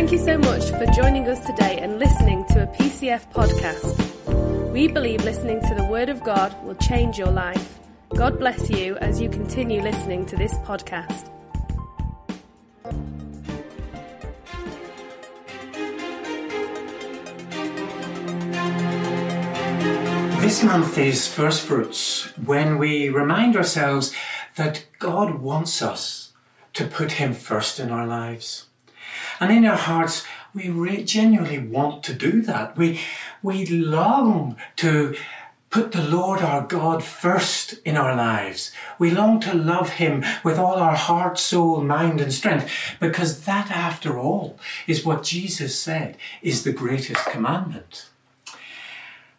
Thank you so much for joining us today and listening to a PCF podcast. We believe listening to the Word of God will change your life. God bless you as you continue listening to this podcast. This month is First Fruits when we remind ourselves that God wants us to put Him first in our lives. And in our hearts, we re- genuinely want to do that. We, we long to put the Lord our God first in our lives. We long to love Him with all our heart, soul, mind, and strength, because that, after all, is what Jesus said is the greatest commandment.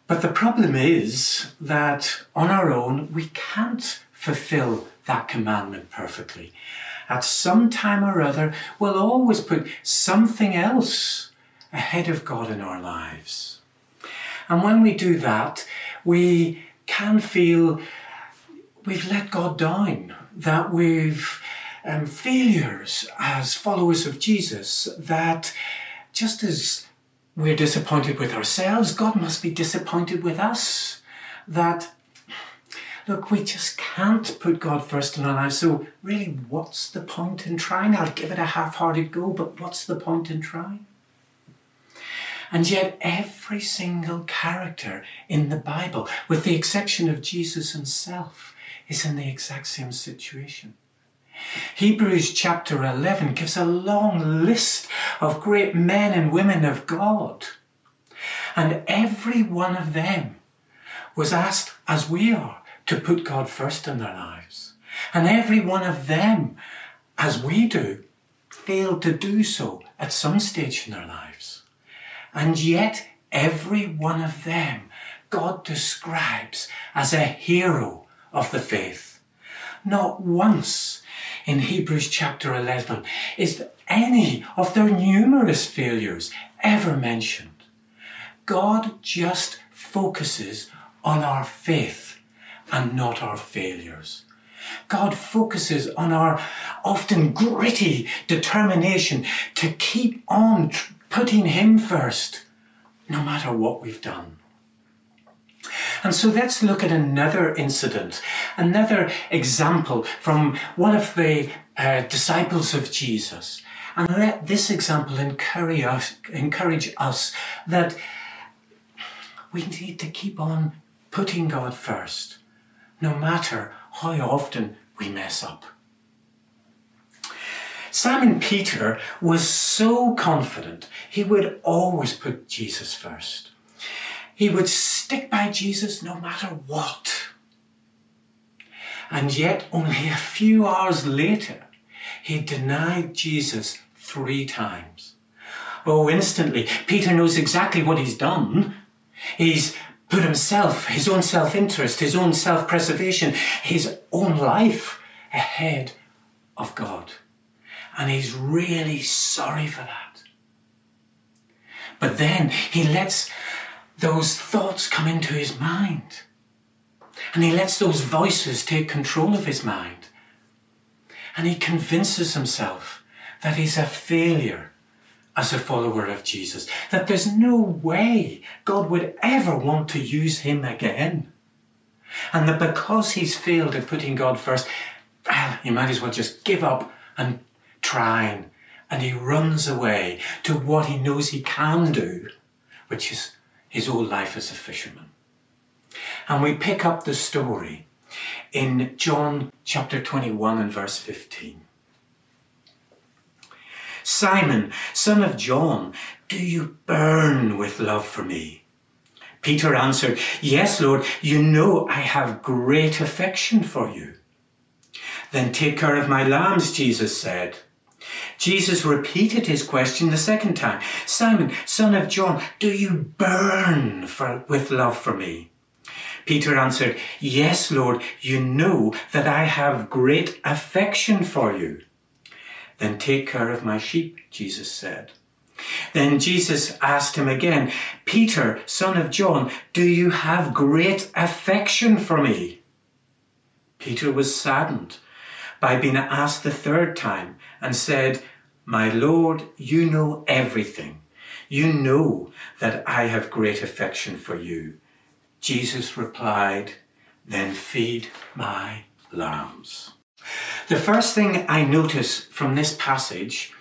But the problem is that on our own, we can't fulfill that commandment perfectly. At some time or other, we'll always put something else ahead of God in our lives. And when we do that, we can feel we've let God down, that we've um, failures as followers of Jesus, that just as we're disappointed with ourselves, God must be disappointed with us. That, look, we just can't put God first in our lives. So, really, what's the point in trying? I'll give it a half hearted go, but what's the point in trying? And yet, every single character in the Bible, with the exception of Jesus himself, is in the exact same situation. Hebrews chapter 11 gives a long list of great men and women of God. And every one of them was asked, as we are, to put God first in their lives. And every one of them, as we do, failed to do so at some stage in their lives. And yet, every one of them, God describes as a hero of the faith. Not once in Hebrews chapter 11 is any of their numerous failures ever mentioned. God just focuses on our faith and not our failures. God focuses on our often gritty determination to keep on putting Him first, no matter what we've done. And so let's look at another incident, another example from one of the uh, disciples of Jesus. And let this example encourage us, encourage us that we need to keep on putting God first, no matter how often we mess up. Simon Peter was so confident he would always put Jesus first. He would stick by Jesus no matter what. And yet, only a few hours later, he denied Jesus three times. Oh, instantly, Peter knows exactly what he's done. He's put himself, his own self interest, his own self preservation, his own life ahead of God. And he's really sorry for that. But then he lets those thoughts come into his mind. And he lets those voices take control of his mind. And he convinces himself that he's a failure as a follower of Jesus, that there's no way God would ever want to use him again. And that because he's failed at putting God first, well, he might as well just give up and try. And he runs away to what he knows he can do, which is his whole life as a fisherman. And we pick up the story in John chapter 21 and verse 15. Simon, son of John, do you burn with love for me? Peter answered, Yes, Lord, you know I have great affection for you. Then take care of my lambs, Jesus said. Jesus repeated his question the second time. Simon, son of John, do you burn for, with love for me? Peter answered, Yes, Lord, you know that I have great affection for you. Then take care of my sheep, Jesus said. Then Jesus asked him again, Peter, son of John, do you have great affection for me? Peter was saddened by being asked the third time and said, My Lord, you know everything. You know that I have great affection for you. Jesus replied, Then feed my lambs. The first thing I notice from this passage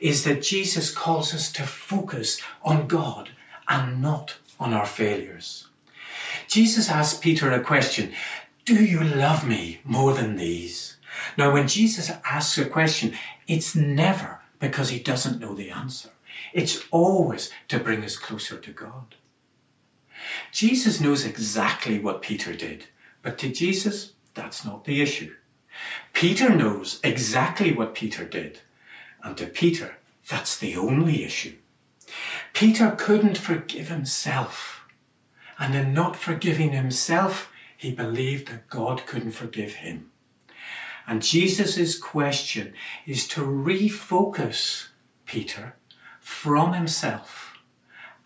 is that Jesus calls us to focus on God and not on our failures. Jesus asked Peter a question Do you love me more than these? Now, when Jesus asks a question, it's never because he doesn't know the answer. It's always to bring us closer to God. Jesus knows exactly what Peter did, but to Jesus, that's not the issue. Peter knows exactly what Peter did, and to Peter, that's the only issue. Peter couldn't forgive himself, and in not forgiving himself, he believed that God couldn't forgive him. And Jesus' question is to refocus Peter from himself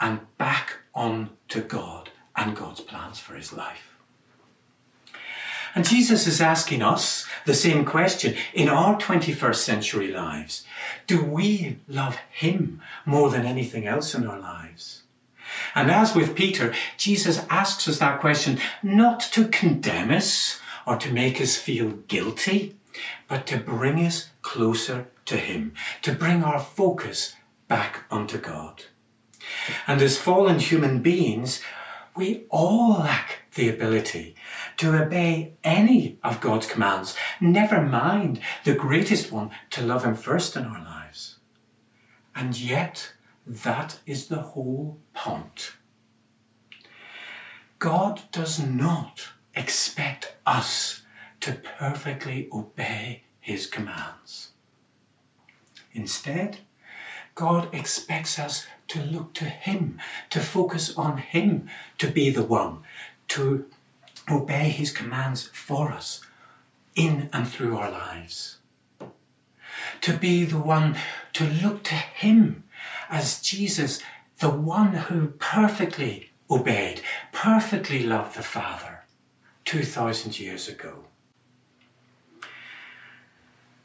and back on to God and God's plans for his life. And Jesus is asking us the same question in our 21st century lives. Do we love him more than anything else in our lives? And as with Peter, Jesus asks us that question not to condemn us or to make us feel guilty, but to bring us closer to Him, to bring our focus back onto God. And as fallen human beings, we all lack the ability to obey any of God's commands, never mind the greatest one, to love Him first in our lives. And yet, that is the whole point. God does not expect us to perfectly obey his commands. Instead, God expects us to look to him, to focus on him, to be the one, to obey his commands for us in and through our lives. To be the one to look to him as Jesus, the one who perfectly obeyed, perfectly loved the Father 2,000 years ago.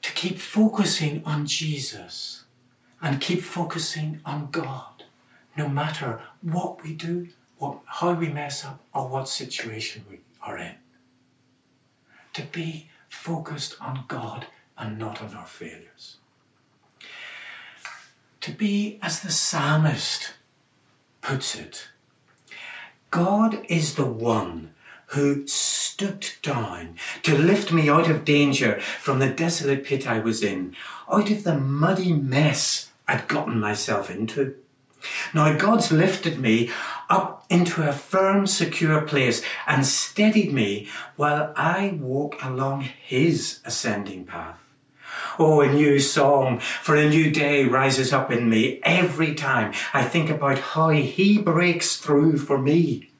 To keep focusing on Jesus and keep focusing on God, no matter what we do, what, how we mess up, or what situation we are in. To be focused on God and not on our failures. To be, as the psalmist puts it, God is the one who stooped down to lift me out of danger from the desolate pit I was in, out of the muddy mess I'd gotten myself into. Now God's lifted me up into a firm, secure place and steadied me while I walk along His ascending path. Oh, a new song for a new day rises up in me every time I think about how He breaks through for me.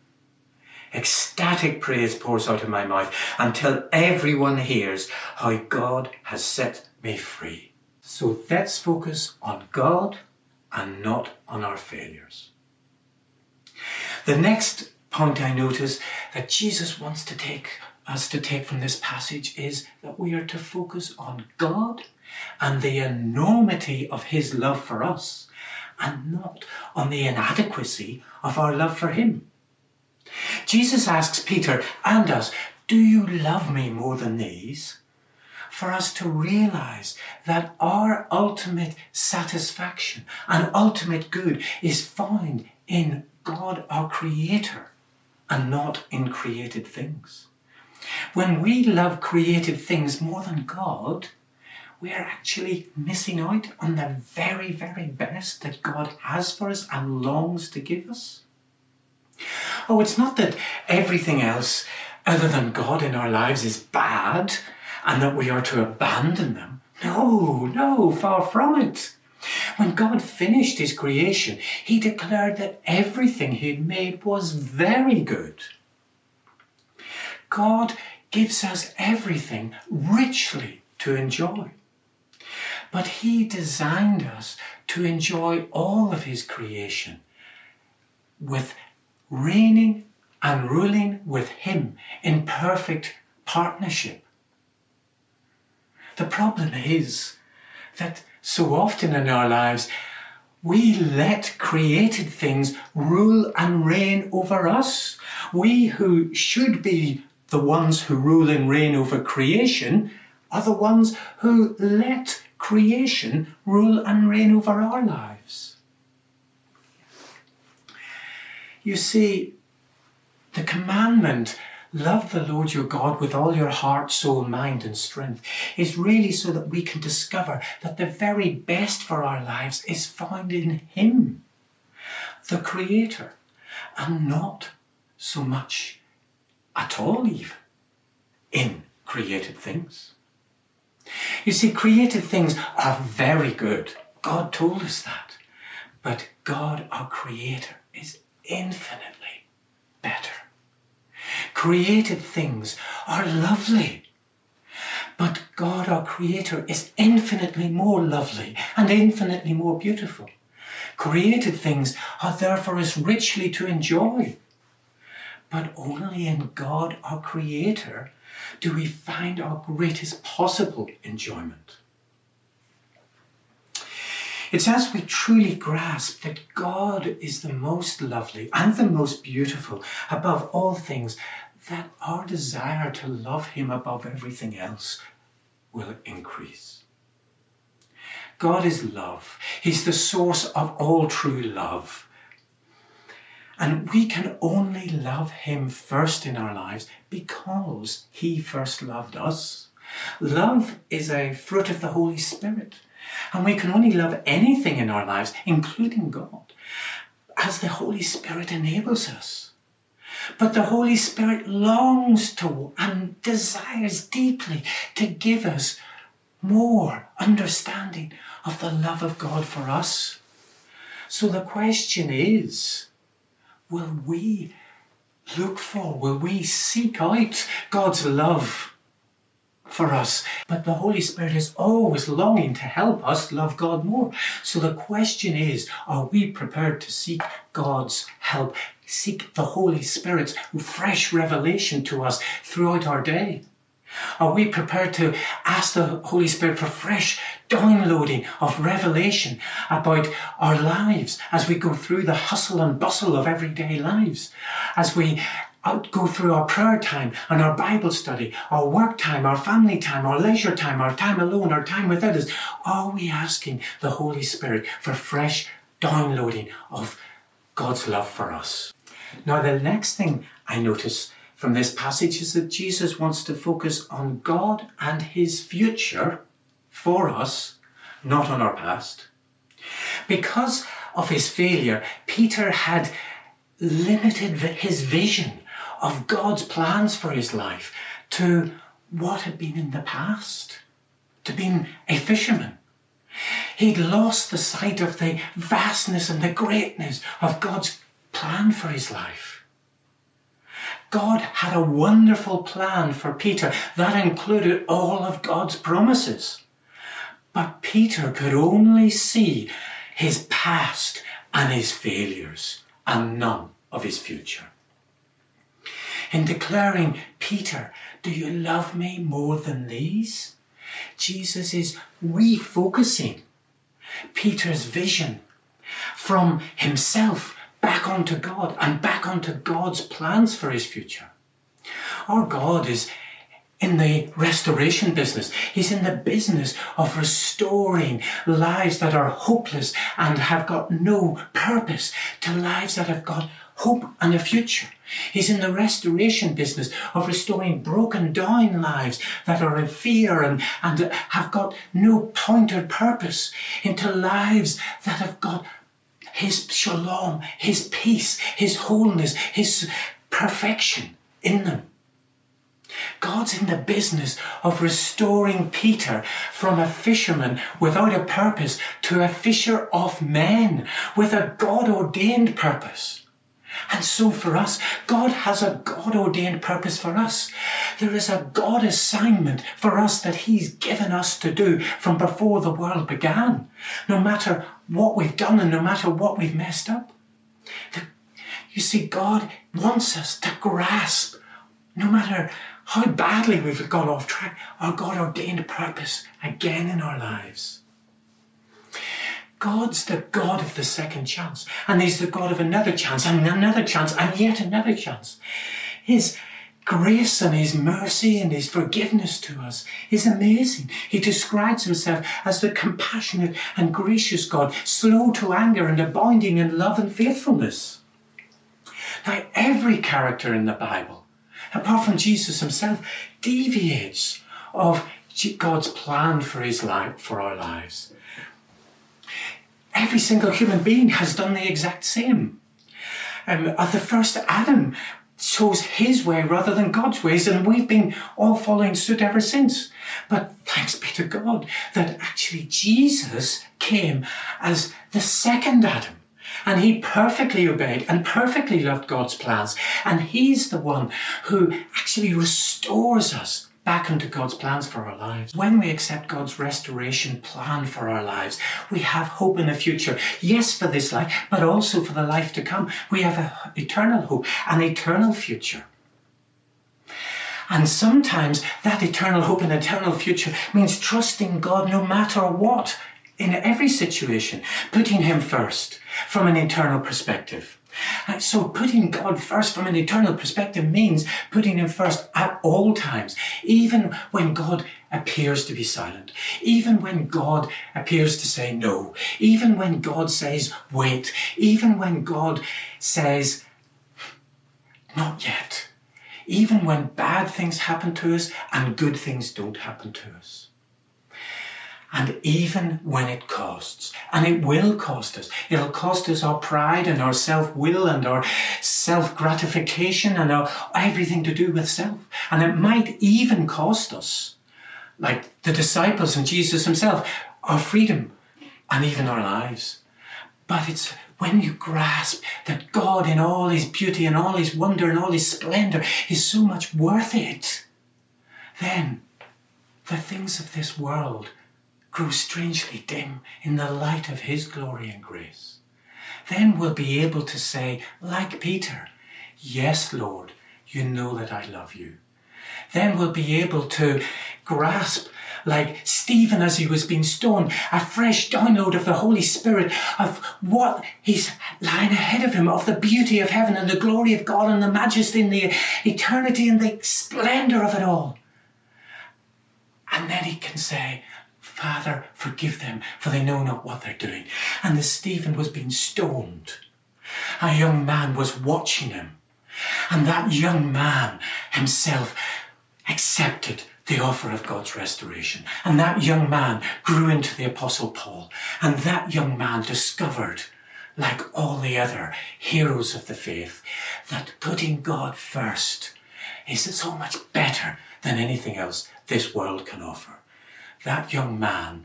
Ecstatic praise pours out of my mouth until everyone hears how God has set me free. So let's focus on God and not on our failures. The next point I notice that Jesus wants to take us to take from this passage is that we are to focus on God and the enormity of his love for us and not on the inadequacy of our love for him. Jesus asks Peter and us, Do you love me more than these? For us to realize that our ultimate satisfaction and ultimate good is found in God, our Creator, and not in created things. When we love created things more than God, we are actually missing out on the very, very best that God has for us and longs to give us. Oh, it's not that everything else other than God in our lives is bad and that we are to abandon them. No, no, far from it. When God finished his creation, he declared that everything he had made was very good. God gives us everything richly to enjoy. But he designed us to enjoy all of his creation with reigning and ruling with Him in perfect partnership. The problem is that so often in our lives we let created things rule and reign over us. We who should be the ones who rule and reign over creation are the ones who let creation rule and reign over our lives. You see, the commandment, love the Lord your God with all your heart, soul, mind, and strength, is really so that we can discover that the very best for our lives is found in Him, the Creator, and not so much at all, even in created things. You see, created things are very good. God told us that. But God, our Creator, is infinitely better. Created things are lovely. But God, our Creator, is infinitely more lovely and infinitely more beautiful. Created things are there for us richly to enjoy. But only in God, our Creator, do we find our greatest possible enjoyment. It's as we truly grasp that God is the most lovely and the most beautiful above all things that our desire to love Him above everything else will increase. God is love. He's the source of all true love. And we can only love Him first in our lives because He first loved us. Love is a fruit of the Holy Spirit. And we can only love anything in our lives, including God, as the Holy Spirit enables us. But the Holy Spirit longs to and desires deeply to give us more understanding of the love of God for us. So the question is will we look for, will we seek out God's love? for us. But the Holy Spirit is always longing to help us love God more. So the question is, are we prepared to seek God's help? Seek the Holy Spirit's fresh revelation to us throughout our day? Are we prepared to ask the Holy Spirit for fresh downloading of revelation about our lives as we go through the hustle and bustle of everyday lives? As we go through our prayer time and our Bible study, our work time, our family time, our leisure time, our time alone, our time with others, are we asking the Holy Spirit for fresh downloading of God's love for us? Now, the next thing I notice from this passage is that Jesus wants to focus on God and His future for us, not on our past. Because of his failure, Peter had limited his vision of God's plans for his life to what had been in the past, to being a fisherman. He'd lost the sight of the vastness and the greatness of God's plan for his life. God had a wonderful plan for Peter that included all of God's promises. But Peter could only see his past and his failures and none of his future in declaring, Peter, do you love me more than these? Jesus is refocusing Peter's vision from himself back onto God and back onto God's plans for his future. Our God is in the restoration business. He's in the business of restoring lives that are hopeless and have got no purpose to lives that have got hope and a future. He's in the restoration business of restoring broken down lives that are in fear and, and have got no point or purpose into lives that have got his shalom, his peace, his wholeness, his perfection in them. God's in the business of restoring Peter from a fisherman without a purpose to a fisher of men with a God ordained purpose. And so for us, God has a God ordained purpose for us. There is a God assignment for us that He's given us to do from before the world began, no matter what we've done and no matter what we've messed up. You see, God wants us to grasp, no matter how badly we've gone off track, our God ordained purpose again in our lives. God's the God of the second chance, and He's the God of another chance, and another chance, and yet another chance. His grace and His mercy and His forgiveness to us is amazing. He describes Himself as the compassionate and gracious God, slow to anger and abounding in love and faithfulness. Now, every character in the Bible, apart from Jesus Himself, deviates of God's plan for His life, for our lives. Every single human being has done the exact same. Um, the first Adam chose his way rather than God's ways, and we've been all following suit ever since. But thanks be to God that actually Jesus came as the second Adam. And he perfectly obeyed and perfectly loved God's plans. And he's the one who actually restores us back into God's plans for our lives. When we accept God's restoration plan for our lives, we have hope in the future. Yes, for this life, but also for the life to come. We have an eternal hope, an eternal future. And sometimes that eternal hope and eternal future means trusting God no matter what in every situation, putting Him first from an eternal perspective. So putting God first from an eternal perspective means putting Him first at all times, even when God appears to be silent, even when God appears to say no, even when God says wait, even when God says not yet, even when bad things happen to us and good things don't happen to us. And even when it costs, and it will cost us, it'll cost us our pride and our self will and our self gratification and our, everything to do with self. And it might even cost us, like the disciples and Jesus himself, our freedom and even our lives. But it's when you grasp that God, in all His beauty and all His wonder and all His splendor, is so much worth it, then the things of this world grow strangely dim in the light of His glory and grace. Then we'll be able to say, like Peter, Yes, Lord, you know that I love you. Then we'll be able to grasp, like Stephen as he was being stoned, a fresh download of the Holy Spirit of what he's lying ahead of him, of the beauty of heaven and the glory of God and the majesty and the eternity and the splendor of it all. And then he can say, Father, forgive them, for they know not what they're doing. And as Stephen was being stoned, a young man was watching him. And that young man himself accepted the offer of God's restoration. And that young man grew into the Apostle Paul. And that young man discovered, like all the other heroes of the faith, that putting God first is so much better than anything else this world can offer that young man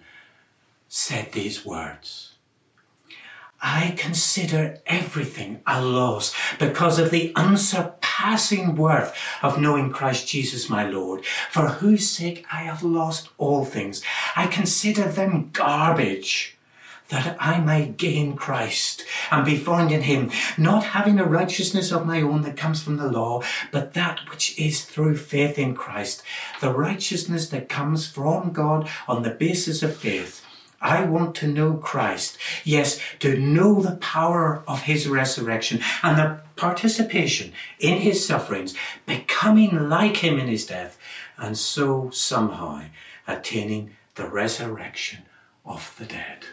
said these words. I consider everything a loss because of the unsurpassing worth of knowing Christ Jesus my Lord, for whose sake I have lost all things. I consider them garbage that I may gain Christ and be found in him, not having a righteousness of my own that comes from the law, but that which is through faith in Christ, the righteousness that comes from God on the basis of faith. I want to know Christ. Yes, to know the power of his resurrection and the participation in his sufferings, becoming like him in his death, and so somehow attaining the resurrection of the dead.